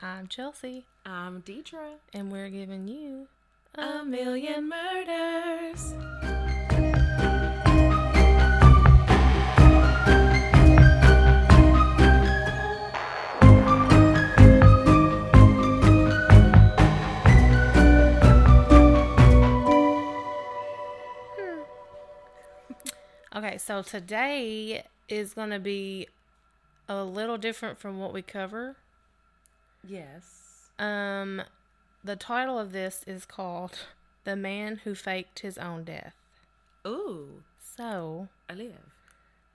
I'm Chelsea, I'm Deidre. and we're giving you A million murders. Hmm. Okay, so today is going to be a little different from what we cover. Yes. Um, the title of this is called "The Man Who Faked His Own Death." Ooh, So, I live.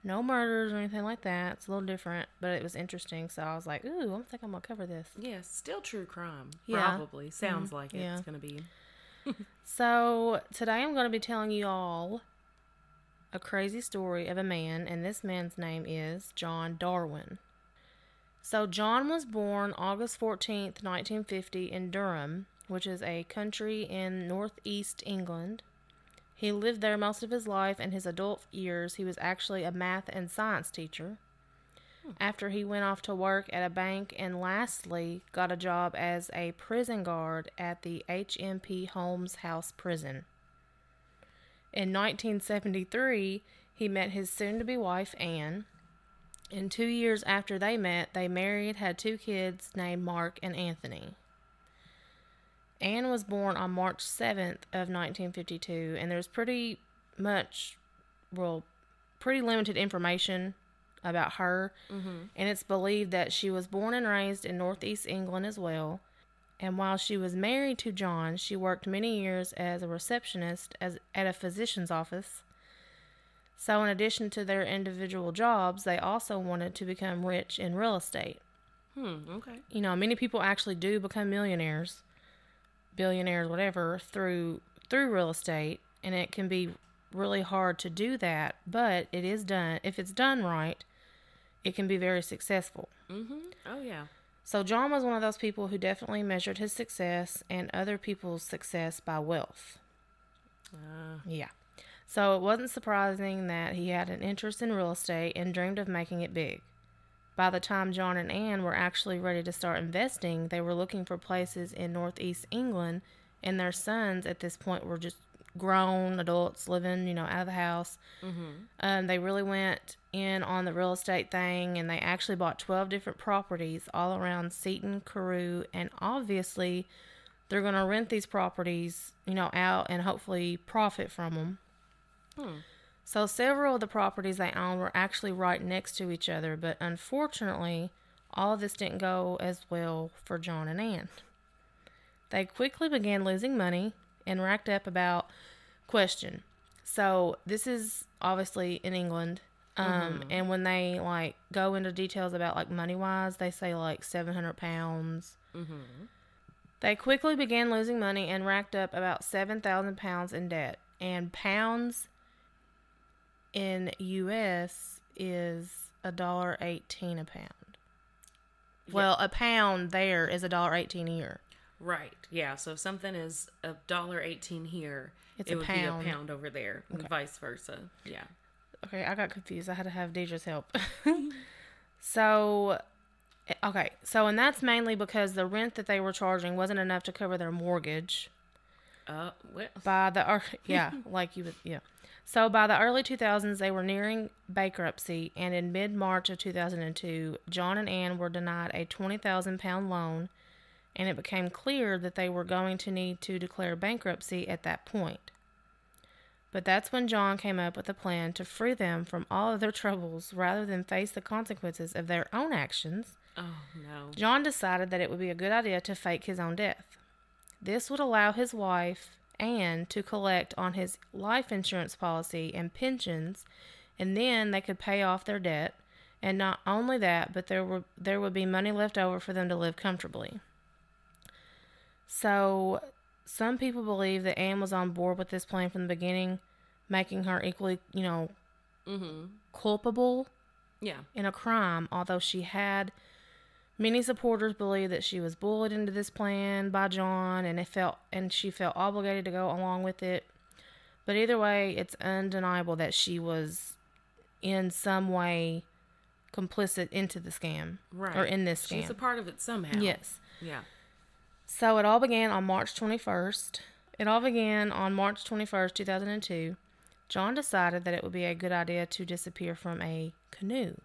no murders or anything like that. It's a little different, but it was interesting. So I was like, "Ooh, I think I'm gonna cover this." Yes, still true crime. Yeah. Probably. Sounds like yeah. it's going to be. So today I'm going to be telling you all a crazy story of a man, and this man's name is John Darwin. So John was born August 14th, 1950 in Durham, which is a country in northeast England. He lived there most of his life and his adult years. He was actually a math and science teacher. Hmm. After he went off to work at a bank and lastly got a job as a prison guard at the HMP Holmes House Prison. In 1973, he met his soon to be wife, Anne. And two years after they met, they married, had two kids named Mark and Anthony. Anne was born on March 7th of 1952, and there's pretty much, well, pretty limited information about her. Mm-hmm. And it's believed that she was born and raised in Northeast England as well. And while she was married to John, she worked many years as a receptionist as at a physician's office. So, in addition to their individual jobs, they also wanted to become rich in real estate. Hmm, okay. You know, many people actually do become millionaires, billionaires, whatever, through through real estate, and it can be really hard to do that, but it is done. If it's done right, it can be very successful. Mm-hmm. Oh, yeah. So John was one of those people who definitely measured his success and other people's success by wealth. Uh, Yeah. So it wasn't surprising that he had an interest in real estate and dreamed of making it big. By the time John and Anne were actually ready to start investing, they were looking for places in northeast England, and their sons at this point were just grown adults living, you know, out of the house. Um, they really went in on the real estate thing, and they actually bought 12 different properties all around Seaton, Carew, and obviously they're going to rent these properties, you know, out and hopefully profit from them. So several of the properties they owned were actually right next to each other, but unfortunately, all of this didn't go as well for John and Anne. They quickly began losing money and racked up about question. So this is obviously in England. Um, and when they like go into details about like money wise, they say like 700 pounds. Mm-hmm. They quickly began losing money and racked up about 7,000 pounds in debt. And pounds in US is a dollar eighteen a pound. Well, a pound there is a dollar eighteen here. right. Yeah. So if something is a dollar eighteen here, It's it a would pound. be a pound over there, and vice versa. Yeah. Okay, I got confused. I had to have Deidre's help. so, eh, okay, so and that's mainly because the rent that they were charging wasn't enough to cover their mortgage. Uh, well, by the yeah, like you would yeah. So by the early 2000s, they were nearing bankruptcy, and in mid-March of 2002, John and Ann were denied a 20,000 pound loan, and it became clear that they were going to need to declare bankruptcy at that point. But that's when John came up with a plan to free them from all of their troubles rather than face the consequences of their own actions. oh no. John decided that it would be a good idea to fake his own death. This would allow his wife, Anne, to collect on his life insurance policy and pensions, and then they could pay off their debt. And not only that, but there were there would be money left over for them to live comfortably. So, some people believe that Anne was on board with this plan from the beginning, making her equally, you know, Mm-hmm. culpable Yeah. in a crime, although she had many supporters believe that she was bullied into this plan by John and it felt and she felt obligated to go along with it. But either way, it's undeniable that she was in some way complicit into the scam Right. or in this scam. She's a part of it somehow. yes. Yeah. So it all began on March 21st. It all began on March 21st, 2002. John decided that it would be a good idea to disappear from a canoe.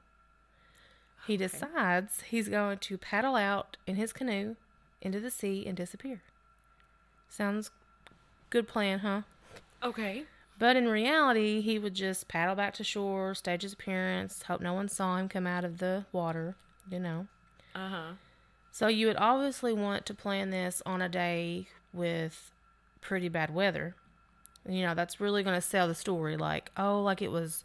He decides he's going to paddle out in his canoe into the sea and disappear. Sounds good plan, huh? Okay. But in reality, he would just paddle back to shore, stage his appearance, hope no one saw him come out of the water, you know. Uh huh. So you would obviously want to plan this on a day with pretty bad weather. You know, that's really going to sell the story. Like, oh, like it was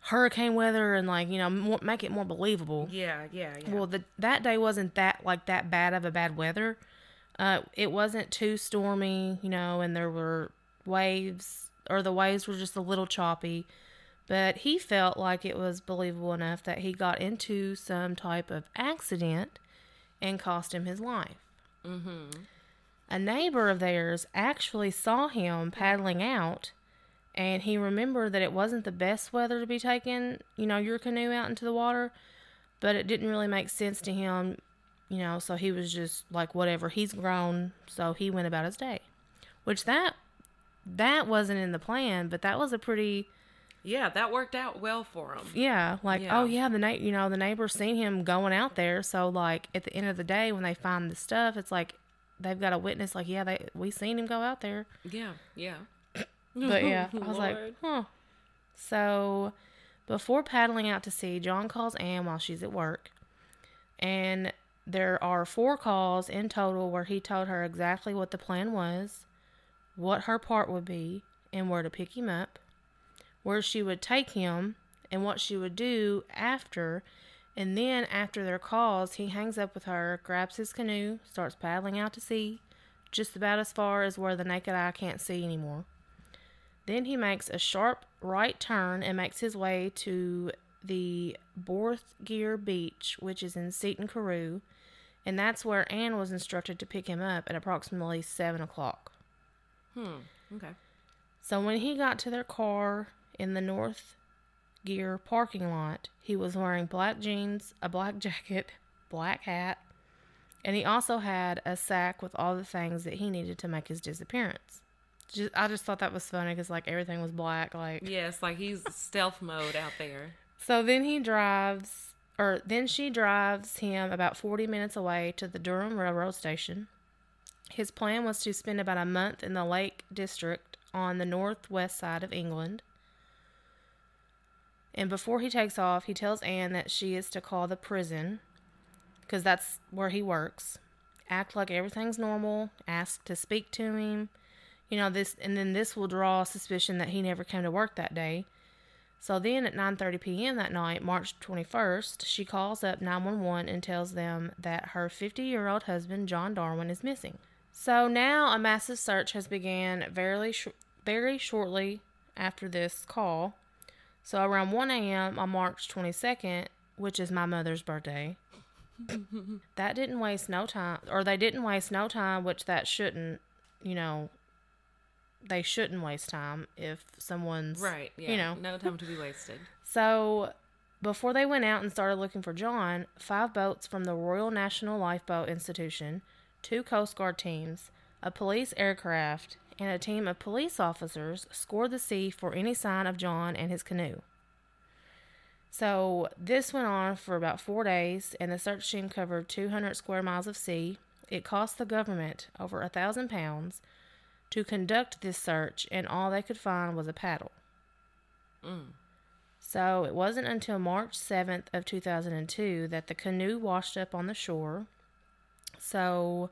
hurricane weather and like, you know, more, make it more believable. Yeah. Yeah. Yeah. Well, the, that day wasn't that like that bad of a bad weather. Uh, it wasn't too stormy, you know, and there were waves, or the waves were just a little choppy. But he felt like it was believable enough that he got into some type of accident and cost him his life. mm-hmm. A neighbor of theirs actually saw him paddling out, and he remembered that it wasn't the best weather to be taking, you know, your canoe out into the water, but it didn't really make sense to him, you know, so he was just like, whatever, he's grown, so he went about his day. Which that that wasn't in the plan, but that was a pretty Yeah. That worked out well for him. yeah, like Yeah. oh yeah, the night you know the neighbors seen him going out there, so like at the end of the day when they find the stuff, it's like they've got a witness like yeah they we seen him go out there. Yeah. Yeah. But yeah, I was like, huh. So before paddling out to sea, John calls Anne while she's at work. And there are four calls in total where he told her exactly what the plan was, what her part would be, and where to pick him up, where she would take him, and what she would do after. And then after their calls, he hangs up with her, grabs his canoe, starts paddling out to sea, just about as far as where the naked eye can't see anymore. Then he makes a sharp right turn and makes his way to the North Gare Beach, which is in Seaton Carew, and that's where Anne was instructed to pick him up at approximately 7 o'clock. Hmm. Okay. So when he got to their car in the North Gare parking lot, he was wearing black jeans, a black jacket, black hat, and he also had a sack with all the things that he needed to make his disappearance. Just, I just thought that was funny because like everything was black, like Yes. Like he's stealth mode out there. So then he drives, or then she drives him about 40 minutes away to the Durham Railroad Station. His plan was to spend about a month in the Lake District on the northwest side of England. And before he takes off, he tells Anne that she is to call the prison, because that's where he works. Act like everything's normal, ask to speak to him. You know, this, and then this will draw suspicion that he never came to work that day. So then at 9:30 p.m. that night, March 21st, she calls up 911 and tells them that her 50-year-old husband John Darwin is missing. So now a massive search has began very sh- very shortly after this call. So around 1 a.m. on March 22nd, which is my mother's birthday, that didn't waste no time, or they didn't waste no time, which that shouldn't, you know, they shouldn't waste time if someone's Right. Yeah. you know. No time to be wasted. So, before they went out and started looking for John, five boats from the Royal National Lifeboat Institution, two Coast Guard teams, a police aircraft, and a team of police officers scoured the sea for any sign of John and his canoe. So, this went on for about four days, and the search team covered 200 square miles of sea. It cost the government over a thousand pounds to conduct this search, and all they could find was a paddle. Mm. So it wasn't until March 7th of 2002 that the canoe washed up on the shore. So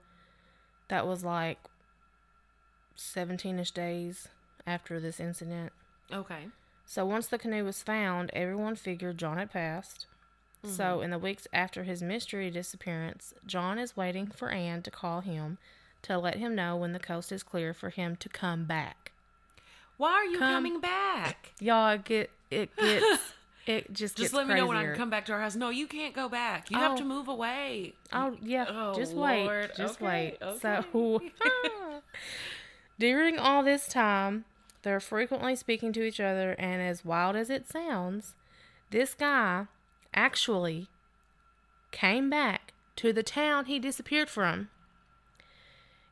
that was like 17ish days after this incident. Okay. So once the canoe was found, everyone figured John had passed. So in the weeks after his mystery disappearance, John is waiting for Anne to call him to let him know when the coast is clear for him to come back. Why are you Come- coming back? Y'all get it gets it just Just let me know when I can come back to our house. No, you can't go back. You Oh. have to oh. move away. Oh yeah, Oh, just Lord. wait, just Okay, wait. So during all this time, they're frequently speaking to each other, and as wild as it sounds, This guy actually came back to the town he disappeared from.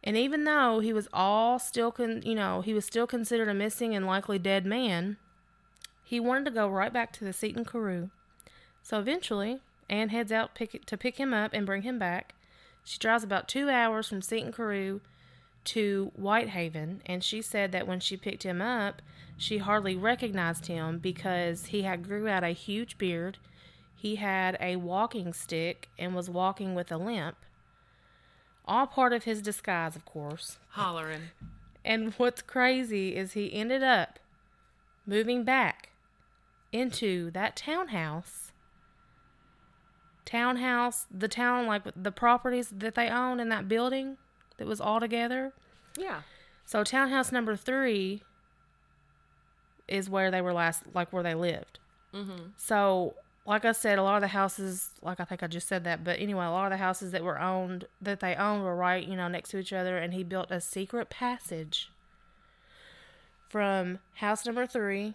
And even though he was all still, con- you know, he was still considered a missing and likely dead man, he wanted to go right back to the Seaton Carew. So eventually, Anne heads out pick- to pick him up and bring him back. She drives about two hours from Seaton Carew to Whitehaven, and she said that when she picked him up, she hardly recognized him because he had grew out a huge beard. He had a walking stick and was walking with a limp. All part of his disguise, of course. Hollering. And what's crazy is he ended up moving back into that townhouse. Townhouse, the town, like the properties that they own in that building that was all together. Yeah. So, townhouse number three is where they were last, like where they lived. Mm-hmm. So, like I said, a lot of the houses, like I think I just said that, but anyway, a lot of the houses that were owned, that they owned, were right, you know, next to each other, and he built a secret passage from house number three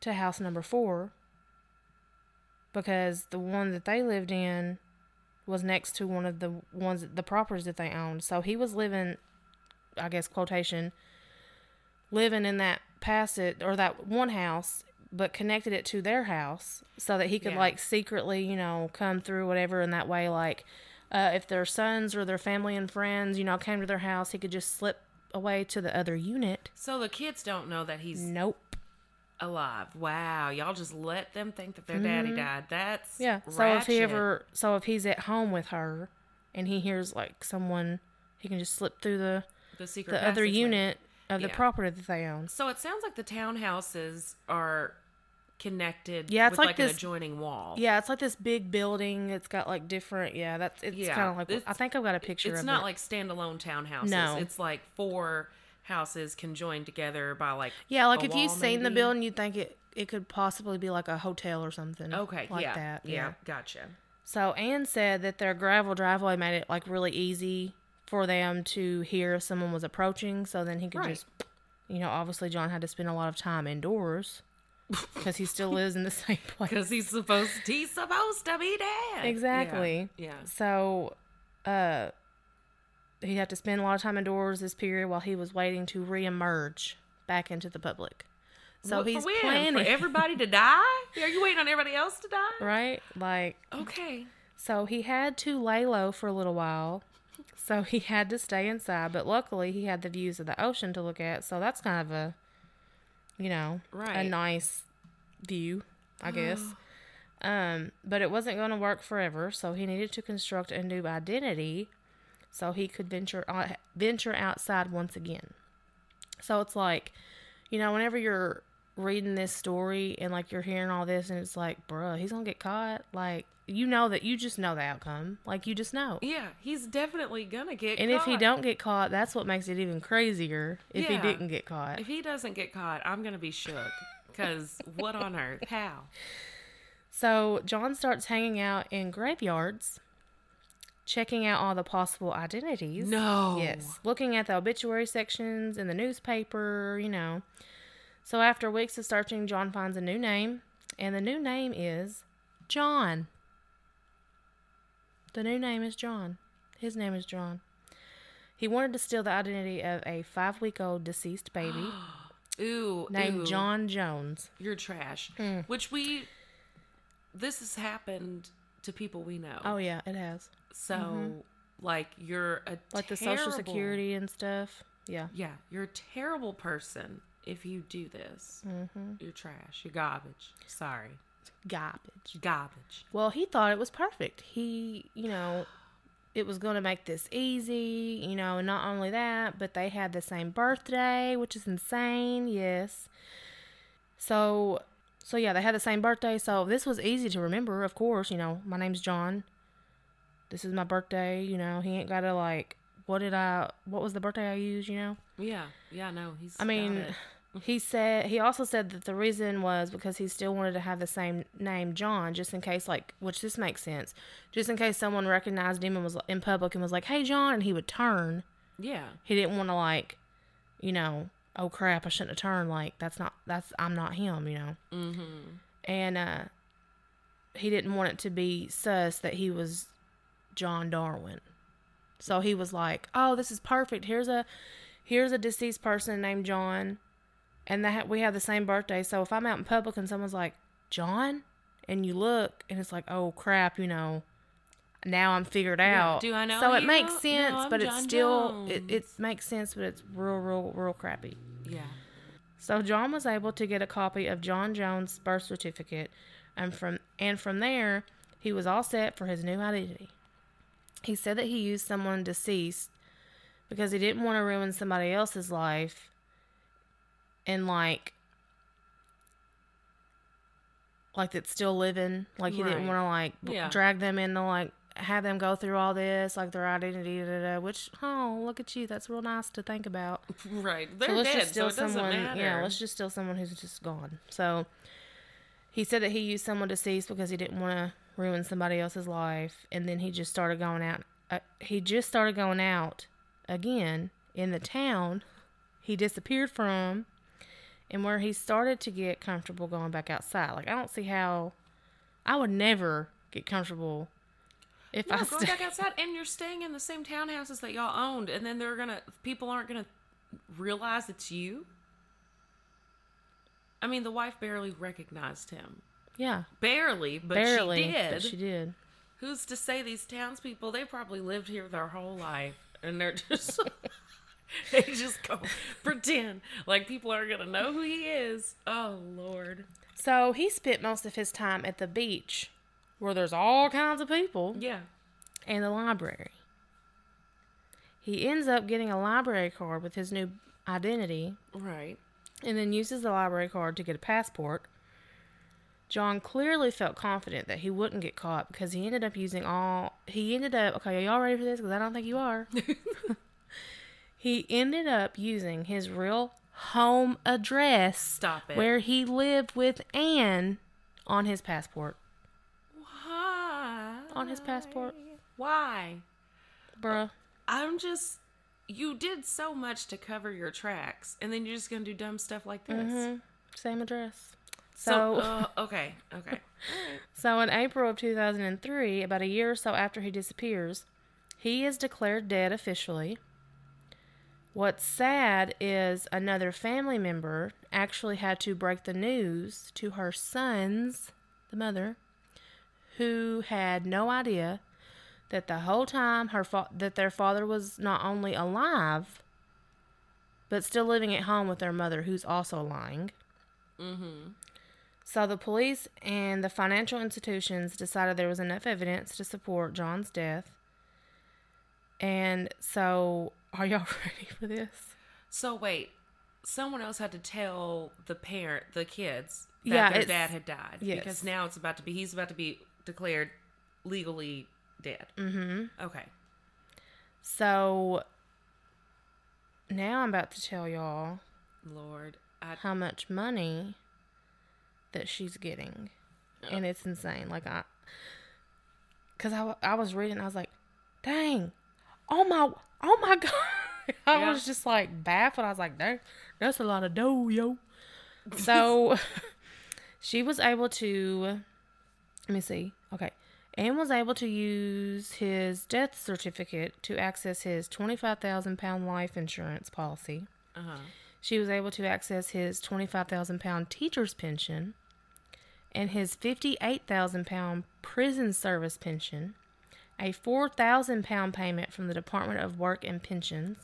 to house number four because the one that they lived in was next to one of the ones, the properties that they owned. So he was living, I guess, quotation, living in that passage or that one house but connected it to their house so that he could Yeah. like secretly, you know, come through whatever in that way. Like, uh, if their sons or their family and friends, you know, came to their house, he could just slip away to the other unit. So the kids don't know that he's Nope. alive. Wow. Y'all just let them think that their daddy died. That's Mm-hmm. Yeah. So if he ever, so if he's at home with her, and he hears like someone, he can just slip through the the secret the other unit of the Yeah. property that they own. So it sounds like the townhouses are connected. Yeah, it's with like like, this- an adjoining wall. Yeah, it's like this big building. It's got like different. Yeah, that's it's Yeah, kind of like. I think I've got a picture It's not it. like standalone townhouses. No. It's like four houses conjoined together by like yeah, like if you've seen the building, you'd think it it could possibly be like a hotel or something. Okay, like yeah, that. yeah, gotcha. So Anne said that their gravel driveway made it like really easy for them to hear if someone was approaching. So then he could Right. just, you know, obviously John had to spend a lot of time indoors because he still lives in the same place. Because he's supposed he's supposed to be dead. Exactly. Yeah. yeah. So, uh, he had to spend a lot of time indoors this period while he was waiting to reemerge back into the public. So he's when? planning, for everybody to die. Are you waiting on everybody else to die? right? Like, Okay. so he had to lay low for a little while. So he had to stay inside, but luckily he had the views of the ocean to look at. So that's kind of a, you know, right. a nice view, I guess. um, but it wasn't going to work forever, so he needed to construct a new identity so he could venture out, venture outside once again. So it's like, you know, whenever you're reading this story and like you're hearing all this and it's like, bruh, he's gonna get caught. Like you know that you just know the outcome. Like you just know. Yeah, he's definitely gonna get. Caught. And if he don't get caught, that's what makes it even crazier. If he didn't get caught. if he doesn't get caught, I'm gonna be shook. Cause what on earth? How? So John starts hanging out in graveyards, checking out all the possible identities. No. Yes. Looking at the obituary sections in the newspaper, you know. So after weeks of searching, John finds a new name, and the new name is John. The new name is John. His name is John. He wanted to steal the identity of a five week old deceased baby Ooh. named ooh, John Jones. You're trash. Hmm. Which we. This has happened to people we know. Oh, yeah, it has. So, like, you're a Like the Social Security and stuff. Yeah. Yeah, you're a terrible person if you do this. Mm-hmm. You're trash. You're garbage. Sorry, Garbage. garbage. Well, he thought it was perfect. He, you know, it was going to make this easy, you know, and not only that, but they had the same birthday, which is insane. Yes. So, so yeah, they had the same birthday. So this was easy to remember, of course, you know, my name's John. This is my birthday, you know, he ain't got to like, what did I, what was the birthday I used, you know? Yeah, yeah, no, he's. I mean. He said he also said that the reason was because he still wanted to have the same name, John, just in case, like, which this makes sense, just in case someone recognized him and was in public and was like, "Hey, John," and he would turn. yeah, He didn't want to like, you know, oh crap, I shouldn't have turned. Like that's not that's I'm not him, you know. mm-hmm. And uh, he didn't want it to be sus that he was John Darwin. So he was like, "Oh, this is perfect. Here's a here's a deceased person named John, and that we have the same birthday. So if I'm out in public and someone's like John, and you look and it's like, oh crap, you know, now I'm figured out. Do I know So it makes No, sense, I'm but it's still it, it makes sense, but it's real, real, real crappy. Yeah. So John was able to get a copy of John Jones' birth certificate, and from and from there, he was all set for his new identity. He said that he used someone deceased because he didn't want to ruin somebody else's life, and like, like that's still living. Like he didn't want to like Yeah. drag them into like have them go through all this, like their identity, da, da, da, which oh look at you, that's real nice to think about. Right. They're So let's dead, just steal so it doesn't someone. matter. Yeah, let's just steal someone who's just gone. So he said that he used someone deceased because he didn't want to ruin somebody else's life, and then he just started going out. Uh, he just started going out again in the town he disappeared from, and where he started to get comfortable going back outside. Like I don't see how I would never get comfortable if No, I going stay. back outside, and you're staying in the same townhouses that y'all owned, and then they're gonna people aren't gonna realize it's you. I mean, the wife barely recognized him, yeah, barely, but barely, she did. but she did. Who's to say these townspeople? They probably lived here their whole life, and they're just they just go pretend like people aren't gonna know who he is. Oh Lord, So he spent most of his time at the beach where there's all kinds of people yeah, and the library. He ends up getting a library card with his new identity right. and then uses the library card to get a passport. John clearly felt confident that he wouldn't get caught because he ended up using all. He ended up. Okay, are y'all ready for this? Because I don't think you are. he ended up using his real home address Stop it. where he lived with Anne on his passport. Why? On his passport. Why? Bruh. I'm just. You did so much to cover your tracks, and then you're just gonna do dumb stuff like this. Mhm. Same address. So, So, uh, okay, okay. so in April of 2003, about a year or so after he disappears, he is declared dead officially. What's sad is another family member actually had to break the news to her sons, the mother, who had no idea that the whole time her fa- that their father was not only alive but still living at home with their mother who's also lying. Mm-hmm. So the police and the financial institutions decided there was enough evidence to support John's death. And so, are y'all ready for this? So wait, someone else had to tell the parent, the kids, that Yeah, their dad had died yes. because now it's about to be. He's about to be declared legally dead. Mm-hmm. Okay. So now I'm about to tell y'all Lord, I how much money that she's getting, and it's insane. Like I, cause I I was reading, I was like, dang, oh my, oh my god. I Yeah. was just like baffled. I was like, dang, that's a lot of dough, yo. So she was able to, let me see. Okay. Anne was able to use his death certificate to access his 25,000 pound life insurance policy. uh huh. She was able to access his 25,000 pound teacher's pension and his 58,000 pound prison service pension, a 4,000 pound payment from the Department of Work and Pensions,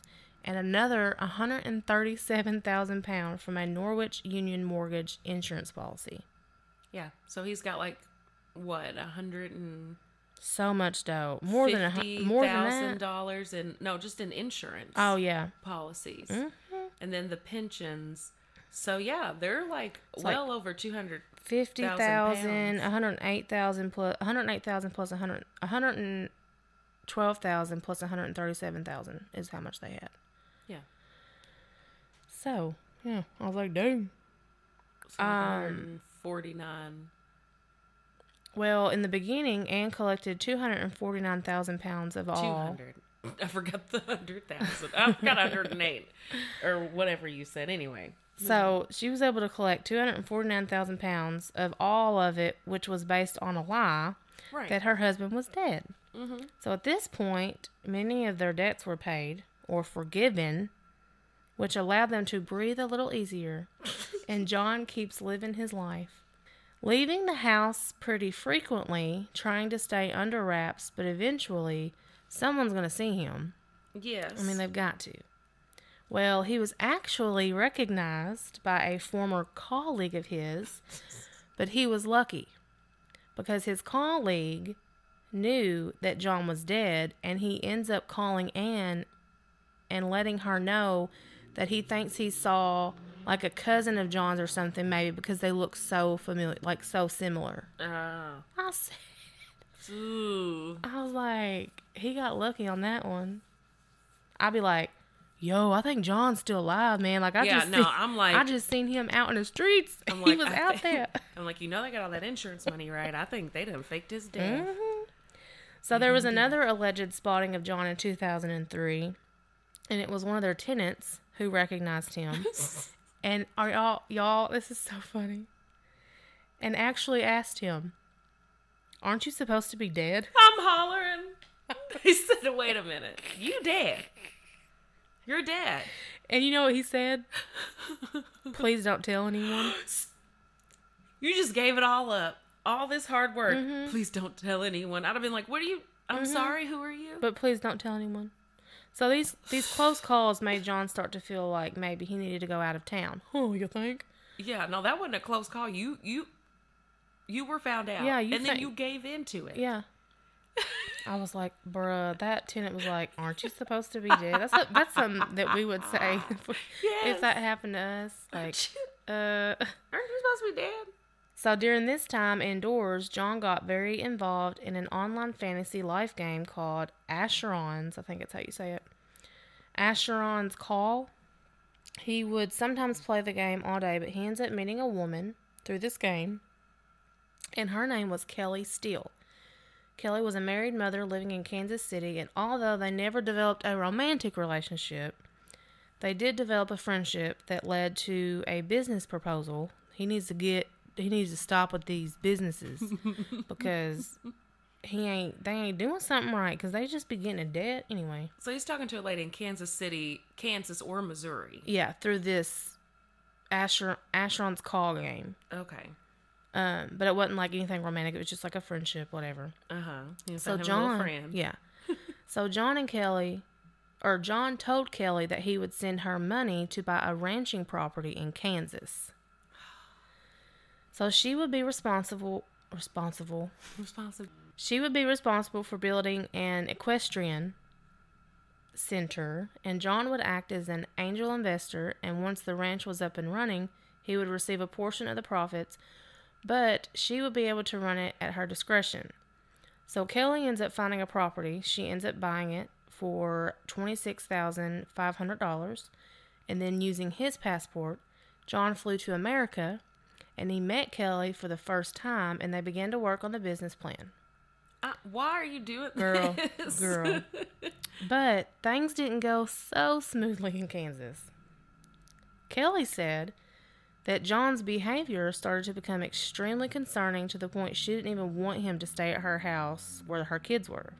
and another 137,000 pound from a Norwich Union mortgage insurance policy. Yeah. So he's got like what a hundred and So much dough, more than a more thousand dollars in no, just in insurance. Oh yeah, policies, Mhm. and then the pensions. So yeah, they're like like- well over two hundred. Fifty Thousand one hundred eight thousand plus, one hundred eight thousand plus a hundred, one hundred and twelve thousand plus one hundred thirty-seven thousand is how much they had. Yeah. So yeah, I was like, dang. So Um, forty nine. Well, in the beginning, Anne collected two hundred and forty-nine thousand pounds of all. hundred. I forgot the hundred thousand. I forgot hundred and eight, or whatever you said. Anyway, So she was able to collect 249,000 pounds of all of it, which was based on a lie Right. that her husband was dead. mm-hmm. So at this point, many of their debts were paid or forgiven, which allowed them to breathe a little easier. and John keeps living his life. Leaving the house pretty frequently, trying to stay under wraps, but eventually someone's going to see him. Yes. I mean, they've got to. Well, he was actually recognized by a former colleague of his, but he was lucky because his colleague knew that John was dead, and he ends up calling Anne and letting her know that he thinks he saw like a cousin of John's or something, maybe because they look so familiar, like so similar. Oh. I said, Ooh. I was like, he got lucky on that one. I'd be like, yo, I think John's still alive, man. Like I Yeah, just no, seen- I'm like- I just seen him out in the streets. I'm he was I out think- there. I'm like, you know, they got all that insurance money, right? I think they done faked his death. Mhm. So there was another alleged spotting of John in 2003, and it was one of their tenants who recognized him. and are y'all y'all? This is so funny. And actually asked him, "Aren't you supposed to be dead?" I'm hollering. He said, "Wait a minute, you dead? You're dead." And you know what he said? Please don't tell anyone. You just gave it all up. All this hard work. Mm-hmm. Please don't tell anyone. I'd have been like, "What are you? I'm sorry. Who are you?" But please don't tell anyone. So these these close calls made John start to feel like maybe he needed to go out of town. Oh, you think? yeah, no, that wasn't a close call. You, you, you were found out. Yeah, you and then you gave into it. Yeah. I was like, bruh, that tenant was like, aren't you supposed to be dead? That's a, that's something that we would say if, Yes. if that happened to us. Like, uh. Aren't you supposed to be dead? So during this time indoors, John got very involved in an online fantasy life game called Asheron's. I think that's how you say it. Asheron's Call. He would sometimes play the game all day, but he ends up meeting a woman through this game, and her name was Kelly Steele. Kelly was a married mother living in Kansas City, and although they never developed a romantic relationship, they did develop a friendship that led to a business proposal. He needs to get he needs to stop with these businesses because he ain't they ain't doing something right because they just be getting in debt anyway. So he's talking to a lady in Kansas City, Kansas or Missouri. Yeah, through this Asher Asheron's call game. Okay. Um, but it wasn't like anything romantic. It was just like a friendship, whatever. Uh huh. So John, yeah. so John and Kelly, or John told Kelly that he would send her money to buy a ranching property in Kansas. So she would be responsible, responsible. Responsible. She would be responsible for building an equestrian center, and John would act as an angel investor. And once the ranch was up and running, he would receive a portion of the profits, but she would be able to run it at her discretion. So Kelly ends up finding a property. She ends up buying it for $26,500. And then using his passport, John flew to America and he met Kelly for the first time and they began to work on the business plan. Uh, why are you doing Girl, this? girl. But things didn't go so smoothly in Kansas. Kelly said that John's behavior started to become extremely concerning to the point she didn't even want him to stay at her house where her kids were.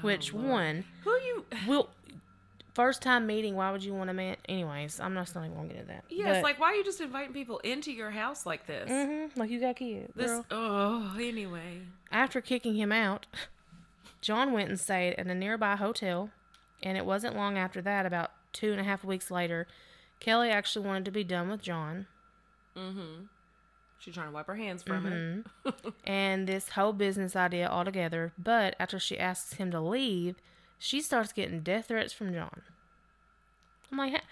Which one? Who you? Will first time meeting? Why would you want a man? Anyways, I'm not not even gonna get into that. Yes. like, why are you just inviting people into your house like this? hmm like you got kids. This. girl. Oh, anyway. After kicking him out, John went and stayed at a nearby hotel, and it wasn't long after that, about two and a half weeks later, Kelly actually wanted to be done with John, Mm-hmm. She's trying to wipe her hands from Mm-hmm. it. and this whole business idea altogether. But after she asks him to leave, she starts getting death threats from John. I'm like,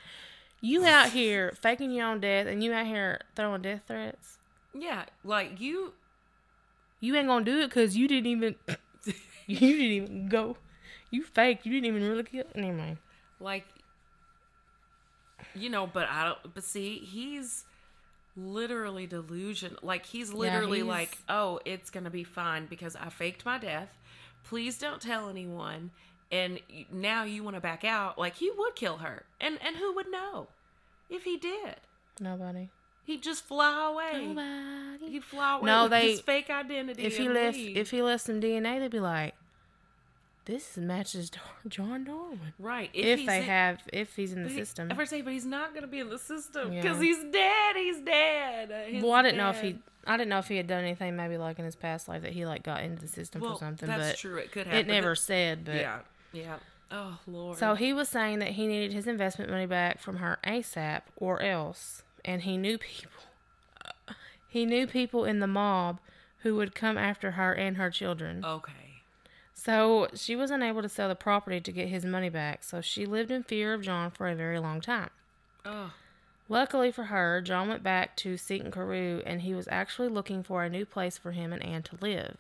you out here faking your own death, and you out here throwing death threats? Yeah, like you. You ain't gonna do it because you didn't even, you didn't even go. You faked. You didn't even really kill. Mind. like you know but i don't but see he's literally delusion like he's literally he's- like oh it's gonna be fine because i faked my death please don't tell anyone and now you want to back out like he would kill her and and who would know if he did Nobody. He'd just fly away. Nobody. He'd fly away No, with they- his fake identity. If he left, leave. if he left some DNA, they'd be like, "This matches John Darwin." right, If, he's they in- have, if he's in the he- system. I first say, but he's not gonna be in the system Yeah. because he's dead. He's dead. Uh, he's well, I didn't know if he. I didn't know if he had done anything, maybe like in his past life that he like got into the system Well, for something. that's but true. It could happen. it never said. But Yeah, yeah. Oh Lord. So he was saying that he needed his investment money back from her ASAP or else. And he knew people. He knew people in the mob who would come after her and her children. okay. So she was unable to sell the property to get his money back. So she lived in fear of John for a very long time. Oh, Luckily for her, John went back to Seaton Carew and he was actually looking for a new place for him and Anne to live.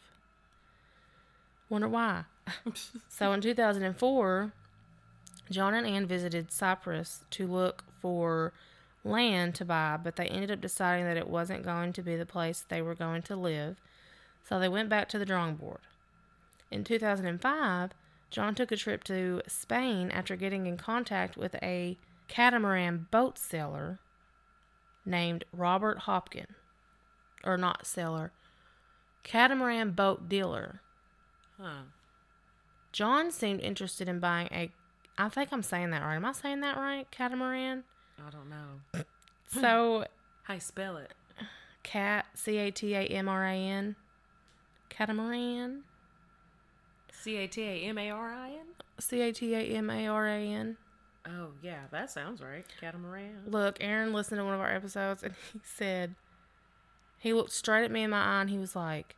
Wonder why. so in 2004, John and Anne visited Cyprus to look for land to buy, but they ended up deciding that it wasn't going to be the place they were going to live. So they went back to the drawing board. In 2005, John took a trip to Spain after getting in contact with a catamaran boat seller named Robert Hopkin. Or not seller, catamaran boat dealer. huh. John seemed interested in buying a. I think I'm saying that right. Am I saying that right? Catamaran? I don't know. So, How you spell it? cat, C A T A M R A N. Catamaran? C A T A M A R I N. C A T A M A R A N. Oh yeah, that sounds right. Catamaran. Look, Aaron listened to one of our episodes and he said, he looked straight at me in my eye and he was like,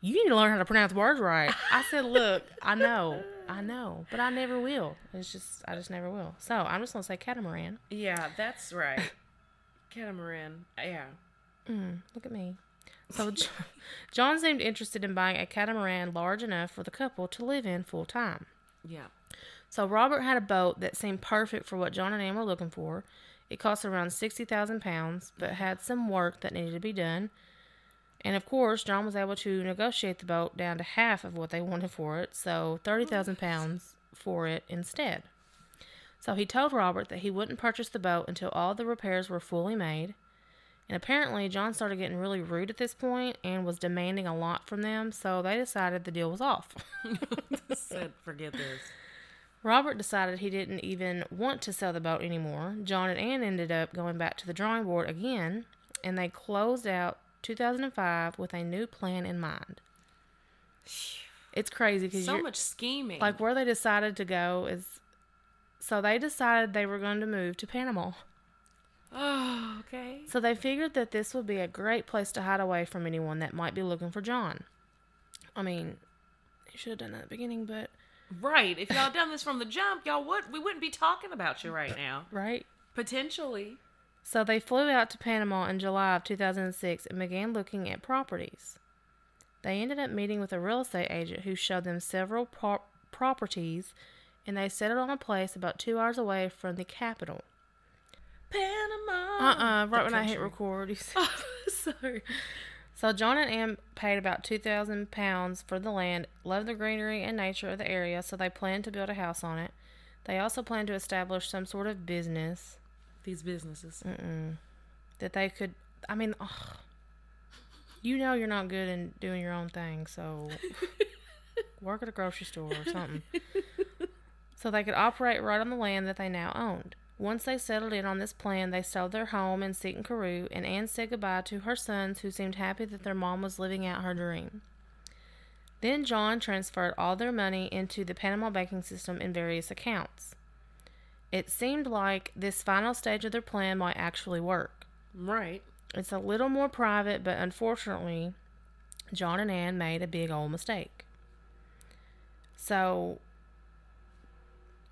You need to learn how to pronounce words right. I said, Look, I know, I know, but I never will. It's just, I just never will. So I'm just going to say catamaran. Yeah, that's right. Catamaran. Yeah. Mm, look at me. So John seemed interested in buying a catamaran large enough for the couple to live in full time. Yeah. So Robert had a boat that seemed perfect for what John and Anne were looking for. It cost around sixty thousand pounds, but had some work that needed to be done. And of course, John was able to negotiate the boat down to half of what they wanted for it, so thirty thousand pounds for it instead. So he told Robert that he wouldn't purchase the boat until all the repairs were fully made. And apparently, John started getting really rude at this point and was demanding a lot from them, so they decided the deal was off. Said forget this. Robert decided he didn't even want to sell the boat anymore. John and Anne ended up going back to the drawing board again, and they closed out 2005 with a new plan in mind. It's crazy because So much scheming. like where they decided to go is so they decided they were going to move to Panama. Oh, okay. So they figured that this would be a great place to hide away from anyone that might be looking for John. I mean, they should have done that at the beginning, but Right. If y'all done this from the jump, y'all would we wouldn't be talking about you right now. right? Potentially. So they flew out to Panama in July of 2006 and began looking at properties. They ended up meeting with a real estate agent who showed them several pro- properties and they settled on a place about two hours away from the capital. Panama. Uh uh The right when I hit record. said- Oh, sorry. So John and Ann paid about two thousand pounds for the land, loved the greenery and nature of the area, so they planned to build a house on it. They also planned to establish some sort of business These businesses. Mm. that they could. I mean, ugh. you know you're not good in doing your own thing, so work at a grocery store or something. so they could operate right on the land that they now owned. Once they settled in on this plan, they sold their home in Seaton Carew, and Anne said goodbye to her sons, who seemed happy that their mom was living out her dream. Then John transferred all their money into the Panama banking system in various accounts. It seemed like this final stage of their plan might actually work. Right. It's a little more private, but unfortunately, John and Anne made a big old mistake. So,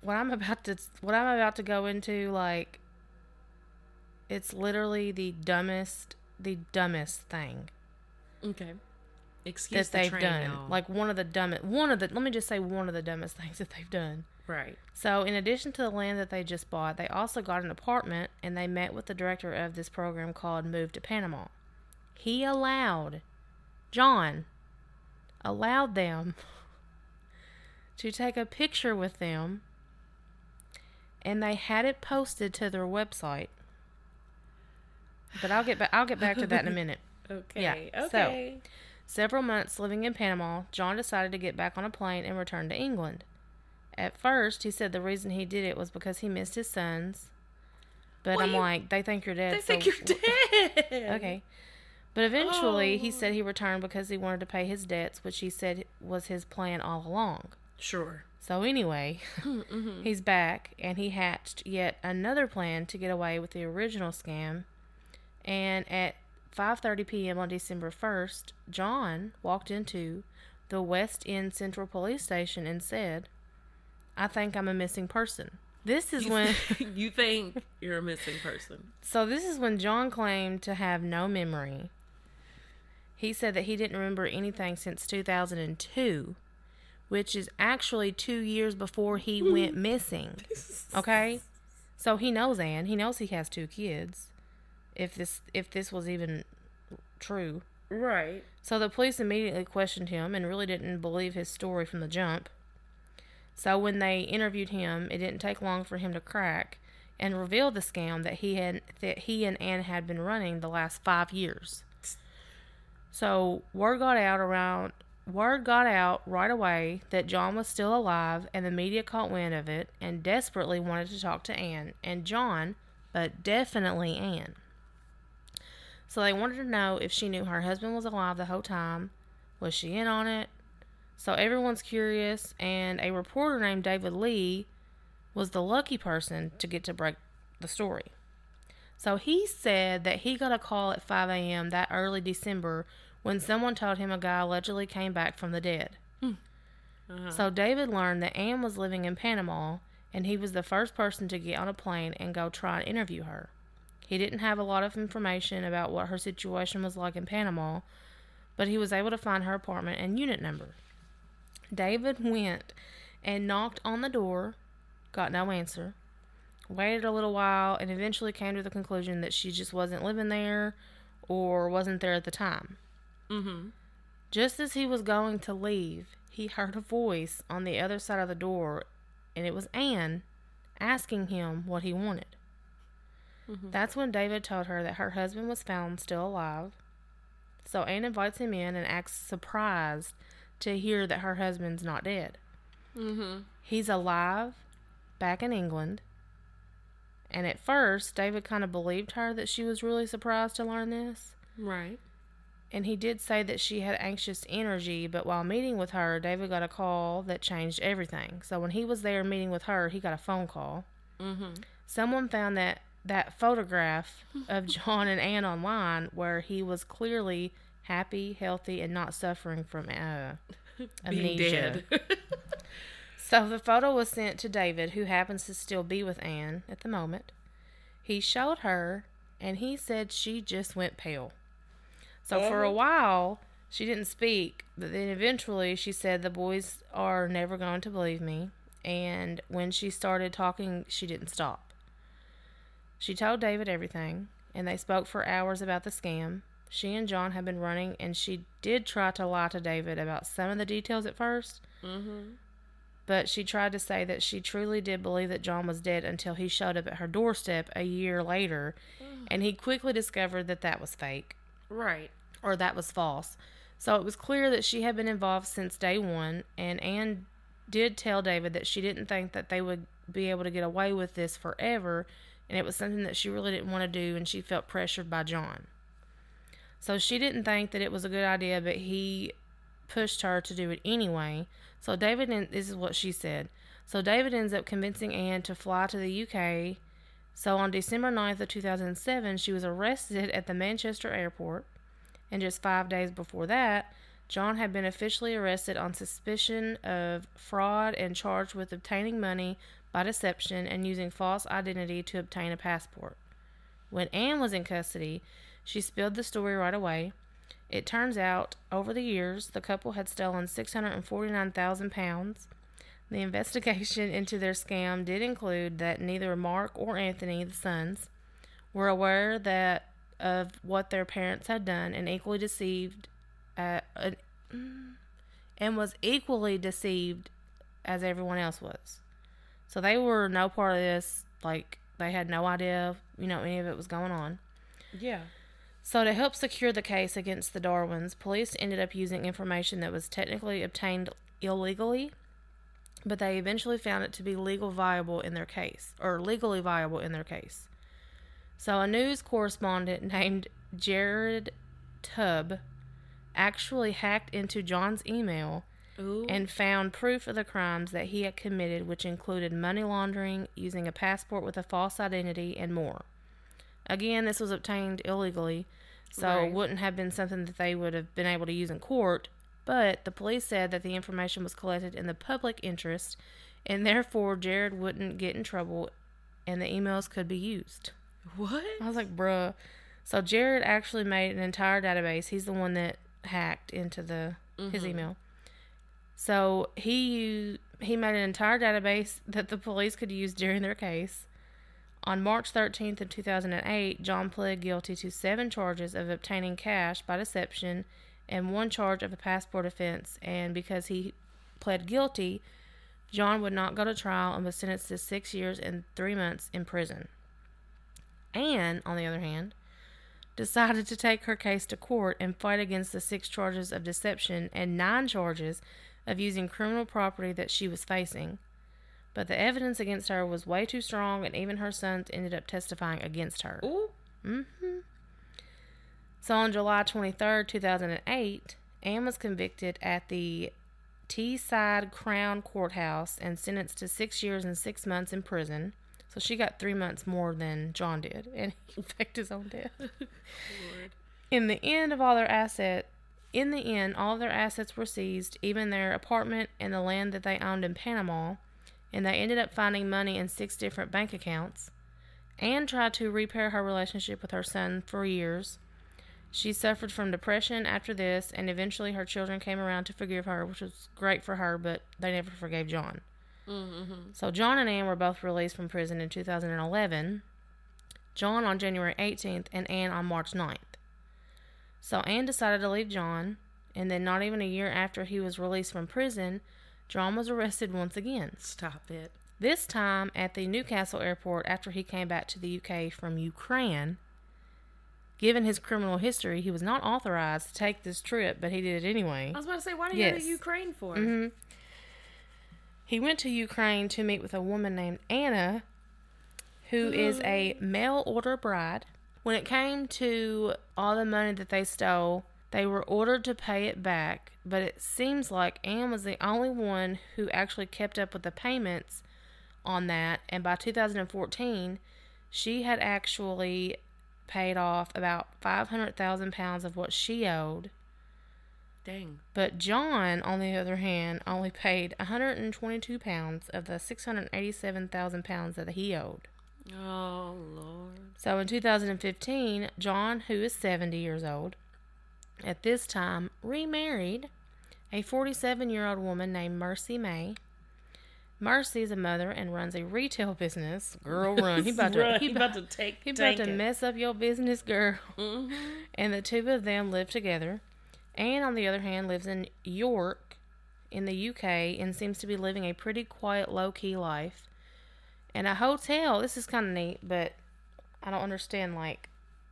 what I'm about to what I'm about to go into, like, it's literally the dumbest, the dumbest thing Okay. Excuse that the they've done. y'all. Like one of the dumbest, one of the. Let me just say one of the dumbest things that they've done. right. So, in addition to the land that they just bought, they also got an apartment and they met with the director of this program called Move to Panama. He allowed, John, allowed them to take a picture with them and they had it posted to their website. but I'll get back. I'll get back to that in a minute. Okay. so- Okay. Several months living in Panama, John decided to get back on a plane and return to England. At first, he said the reason he did it was because he missed his sons. But Well, I'm you- like, they think you're dead. they so think you're dead. Okay. But eventually, he Oh. said he returned because he wanted to pay his debts, which he said was his plan all along. Sure. So anyway, Mm-hmm. he's back and he hatched yet another plan to get away with the original scam. And at 5:30 p.m. on December 1st, John walked into the West End Central Police Station and said, "I think I'm a missing person." This is You, when you think you're a missing person. so this is when John claimed to have no memory. He said that he didn't remember anything since 2002, which is actually 2 years before he mm-hmm. went missing. Okay? So he knows Anne. He knows he has two kids. If this if this was even true. Right. So the police immediately questioned him and really didn't believe his story from the jump. So when they interviewed him, it didn't take long for him to crack and reveal the scam that he had that he and Anne had been running the last five years. So word got out around word got out right away that John was still alive and the media caught wind of it and desperately wanted to talk to Anne and John, but definitely Anne. So they wanted to know if she knew her husband was alive the whole time. Was she in on it? So everyone's curious, and a reporter named David Lee was the lucky person to get to break the story. So he said that he got a call at 5 a.m. that early December when someone told him a guy allegedly came back from the dead. Uh-huh. So David learned that Anne was living in Panama, and he was the first person to get on a plane and go try and interview her. He didn't have a lot of information about what her situation was like in Panama, but he was able to find her apartment and unit number. David went and knocked on the door, got no answer, waited a little while, and eventually came to the conclusion that she just wasn't living there or wasn't there at the time. Mm-hmm. Just as he was going to leave, he heard a voice on the other side of the door, and it was Anne asking him what he wanted. That's when David told her that her husband was found still alive. So Anne invites him in and acts surprised to hear that her husband's not dead. Mm-hmm. He's alive, back in England. And at first, David kind of believed her that she was really surprised to learn this. Right. And he did say that she had anxious energy, but while meeting with her, David got a call that changed everything. So when he was there meeting with her, he got a phone call. Mm-hmm. Someone found that that photograph of John and Anne online where he was clearly happy, healthy, and not suffering from uh, amnesia. dead. So the photo was sent to David, who happens to still be with Anne at the moment. He showed her, and he said she just went pale. So for a Uh-huh. while, she didn't speak, but then eventually she said the boys are never going to believe me. And when she started talking, she didn't stop. She told David everything, and they spoke for hours about the scam. She and John had been running, and she did try to lie to David about some of the details at first mm-hmm. but she tried to say that she truly did believe that John was dead until he showed up at her doorstep a year later, and he quickly discovered that that was fake Right. or that was false. So it was clear that she had been involved since day one, and Anne did tell David that she didn't think that they would be able to get away with this forever, and it was something that she really didn't want to do, and she felt pressured by John. So she didn't think that it was a good idea, but he pushed her to do it anyway. So David, en- this is what she said. So David ends up convincing Anne to fly to the UK. So on December 9th of 2007, she was arrested at the Manchester airport. And just five days before that, John had been officially arrested on suspicion of fraud and charged with obtaining money by deception and using false identity to obtain a passport. When Anne was in custody, she spilled the story right away. It turns out, over the years, the couple had stolen 649,000 pounds. The investigation into their scam did include that neither Mark or Anthony, the sons, were aware that of what their parents had done and equally deceived uh, uh, and was equally deceived as everyone else was. So they were no part of this, like they had no idea, you know, any of it was going on. Yeah. So, to help secure the case against the Darwins, police ended up using information that was technically obtained illegally, but they eventually found it to be legal viable in their case, or legally viable in their case. So, a news correspondent named Jared Tubb actually hacked into John's email Ooh. and found proof of the crimes that he had committed, which included money laundering, using a passport with a false identity, and more. Again, this was obtained illegally, so Right. it wouldn't have been something that they would have been able to use in court. But the police said that the information was collected in the public interest, and therefore Jared wouldn't get in trouble, and the emails could be used. What? I was like, bruh. So Jared actually made an entire database. He's the one that hacked into the his mm-hmm. email. So he he made an entire database that the police could use during their case. On March 13th of 2008, John pled guilty to seven charges of obtaining cash by deception and one charge of a passport offense. And because he pled guilty, John would not go to trial and was sentenced to six years and three months in prison. Anne, on the other hand, decided to take her case to court and fight against the six charges of deception and nine charges of using criminal property that she was facing. But the evidence against her was way too strong, and even her sons ended up testifying against her. Ooh. Mm-hmm. So on July 23rd, 2008, Anne was convicted at the Teesside Crown Courthouse and sentenced to six years and six months in prison. So she got three months more than John did, and he faked his own death. In the end of all their assets, in the end, all their assets were seized, even their apartment and the land that they owned in Panama, and they ended up finding money in six different bank accounts. Anne tried to repair her relationship with her son for years. She suffered from depression after this, and eventually her children came around to forgive her, which was great for her, but they never forgave John. So John and Anne were both released from prison in 2011. John on January 18th and Anne on March 9th. So Anne decided to leave John, and then not even a year after he was released from prison, John was arrested once again. Stop it. This time at the Newcastle airport after he came back to the UK from Ukraine. Given his criminal history, he was not authorized to take this trip, but he did it anyway. I was about to say, why do you go to Ukraine for? Mhm. He went to Ukraine to meet with a woman named Anna, who mm-hmm. is a mail order bride. When it came to all the money that they stole, they were ordered to pay it back, but it seems like Anne was the only one who actually kept up with the payments on that. And by 2014, she had actually paid off about 500,000 pounds of what she owed. Dang. But John, on the other hand, only paid 122 pounds of the 687,000 pounds that he owed. Oh Lord. So in 2015, John, who is 70 years old, at this time remarried a 47 year old woman named Mercy May. Mercy is a mother and runs a retail business. Girl, run! He about to Run, he he about, about to take. he about to it. mess up your business, girl. Mhm. And the two of them live together. Anne, on the other hand, lives in York in the UK and seems to be living a pretty quiet, low key life. And a hotel, this is kind of neat, but I don't understand like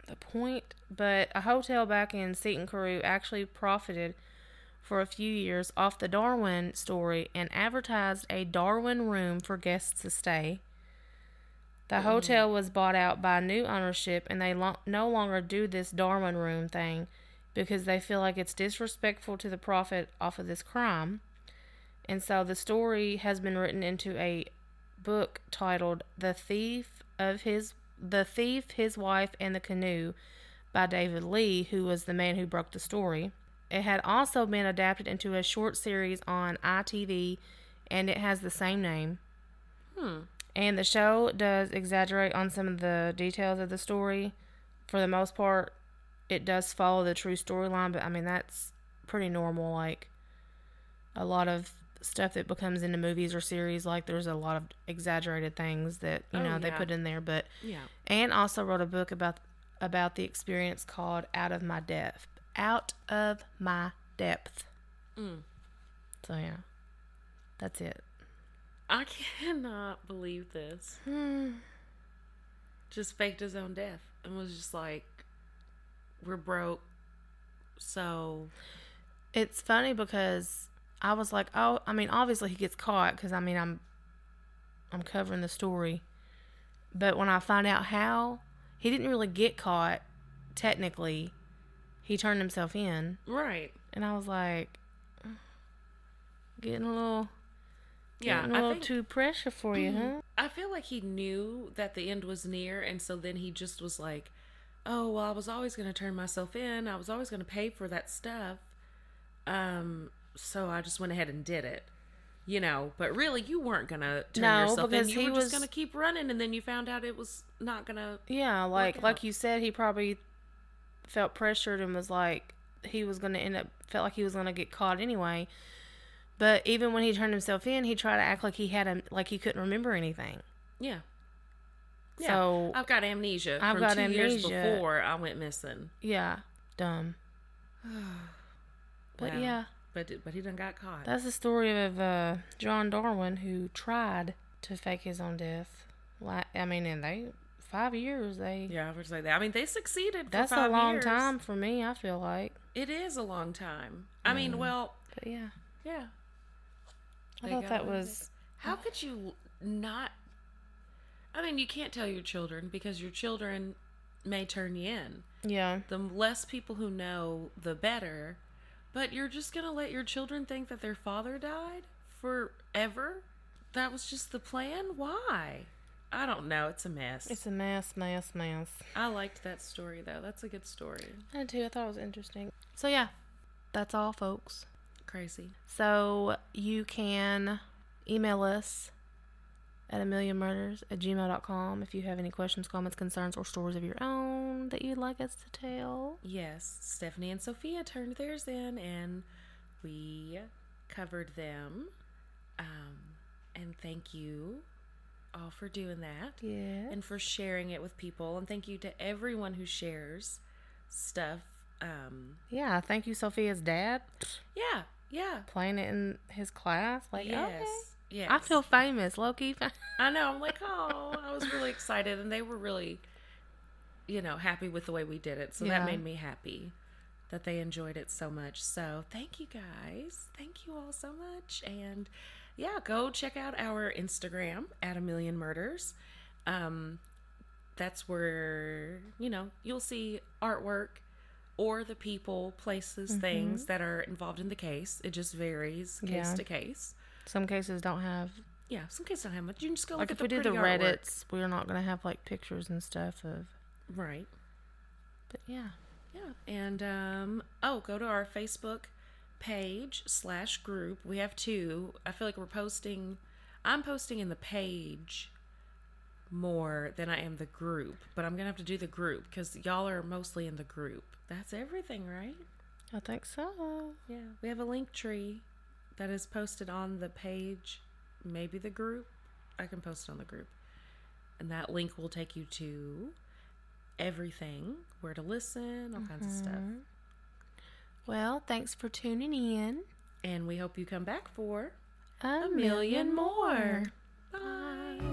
the point. But a hotel back in Seaton Carew actually profited for a few years off the Darwin story and advertised a Darwin room for guests to stay. The mm. hotel was bought out by new ownership, and they lo- no longer do this Darwin room thing because they feel like it's disrespectful to the profit off of this crime. And so the story has been written into a book titled "The Thief of His The Thief, His Wife, and the Canoe" by David Lee, who was the man who broke the story. It had also been adapted into a short series on ITV, and it has the same name. Hmm. And the show does exaggerate on some of the details of the story. For the most part, it does follow the true storyline, but I mean, that's pretty normal. Like, a lot of stuff that becomes into movies or series, like, there's a lot of exaggerated things that, you Oh, know, they put in there. But Yeah. Anne also wrote a book about about the experience called Out of My Depth. Out of My Depth. Mm. So, yeah. That's it. I cannot believe this. Hmm. Just faked his own death and was just like, we're broke. So It's funny because I was like, oh, I mean, obviously he gets caught because I mean, I'm, I'm covering the story, but when I find out how, he didn't really get caught. Technically, he turned himself in, right. and I was like, getting a little, Yeah, getting a I little think too pressure for you, huh? I feel like he knew that the end was near, and so then he just was like, "Oh, well, I was always going to turn myself in. I was always going to pay for that stuff." Um, so I just went ahead and did it. You know, but really, you weren't gonna turn No, yourself in. because You he were was- just gonna keep running, and then you found out it was not gonna. Yeah, like like you said, he probably felt pressured and was like he was gonna end up felt like he was gonna get caught anyway. But even when he turned himself in, he tried to act like he had a like he couldn't remember anything. Yeah. Yeah. So I've got amnesia I've from got two years amnesia. before I went missing. yeah, dumb. But Wow. yeah, But but he done got caught. that's the story of uh, John Darwin who tried to fake his own death. Like I mean, and they five years they. yeah, I would say that. I mean, they succeeded. For That's a long years. time for me. I feel like, It is a long time. I mean, well, but yeah, yeah. I They thought that was How could you not? I mean, you can't tell your children because your children may turn you in. yeah. The less people who know, the better. But you're just gonna let your children think that their father died forever? That was just the plan? Why? I don't know. It's a mess. It's a mess, mess, mess. I liked that story though. That's a good story. I did too. I thought it was interesting. So yeah, that's all, folks. Crazy. So you can email us at a million murders at gmail.com if you have any questions, comments, concerns, or stories of your own that you'd like us to tell. Yes, Stephanie and Sophia turned theirs in, and we covered them. Um, and thank you all for doing that Yeah. and for sharing it with people. And thank you to everyone who shares stuff. Um, Yeah. Thank you, Sophia's dad, yeah, yeah. playing it in his class. Like, yes, okay. Yes. I feel famous, low key. fam- I know. I'm like, oh, I was really excited, and they were really, you know, happy with the way we did it. So Yeah. that made me happy that they enjoyed it so much. So thank you guys. Thank you all so much. And yeah, go check out our Instagram at a million murders. Um, that's where you know you'll see artwork or the people, places, things that are involved in the case. It just varies case Yeah. to case. Some cases don't have. Yeah, some cases don't have much. You can just go Like look if at we the did the pretty artwork. Reddits, we're not gonna have like pictures and stuff of. Right. But yeah. Yeah. And um oh, go to our Facebook page slash group. We have two. I feel like we're posting I'm posting in the page more than I am the group, but I'm gonna have to do the group because y'all are mostly in the group. That's everything, right? I think so. Yeah. We have a link tree that is posted on the page, maybe the group. I can post it on the group. And that link will take you to everything, where to listen, all kinds of stuff. Mm-hmm. Well, thanks for tuning in. And we hope you come back for A, a million more. Bye.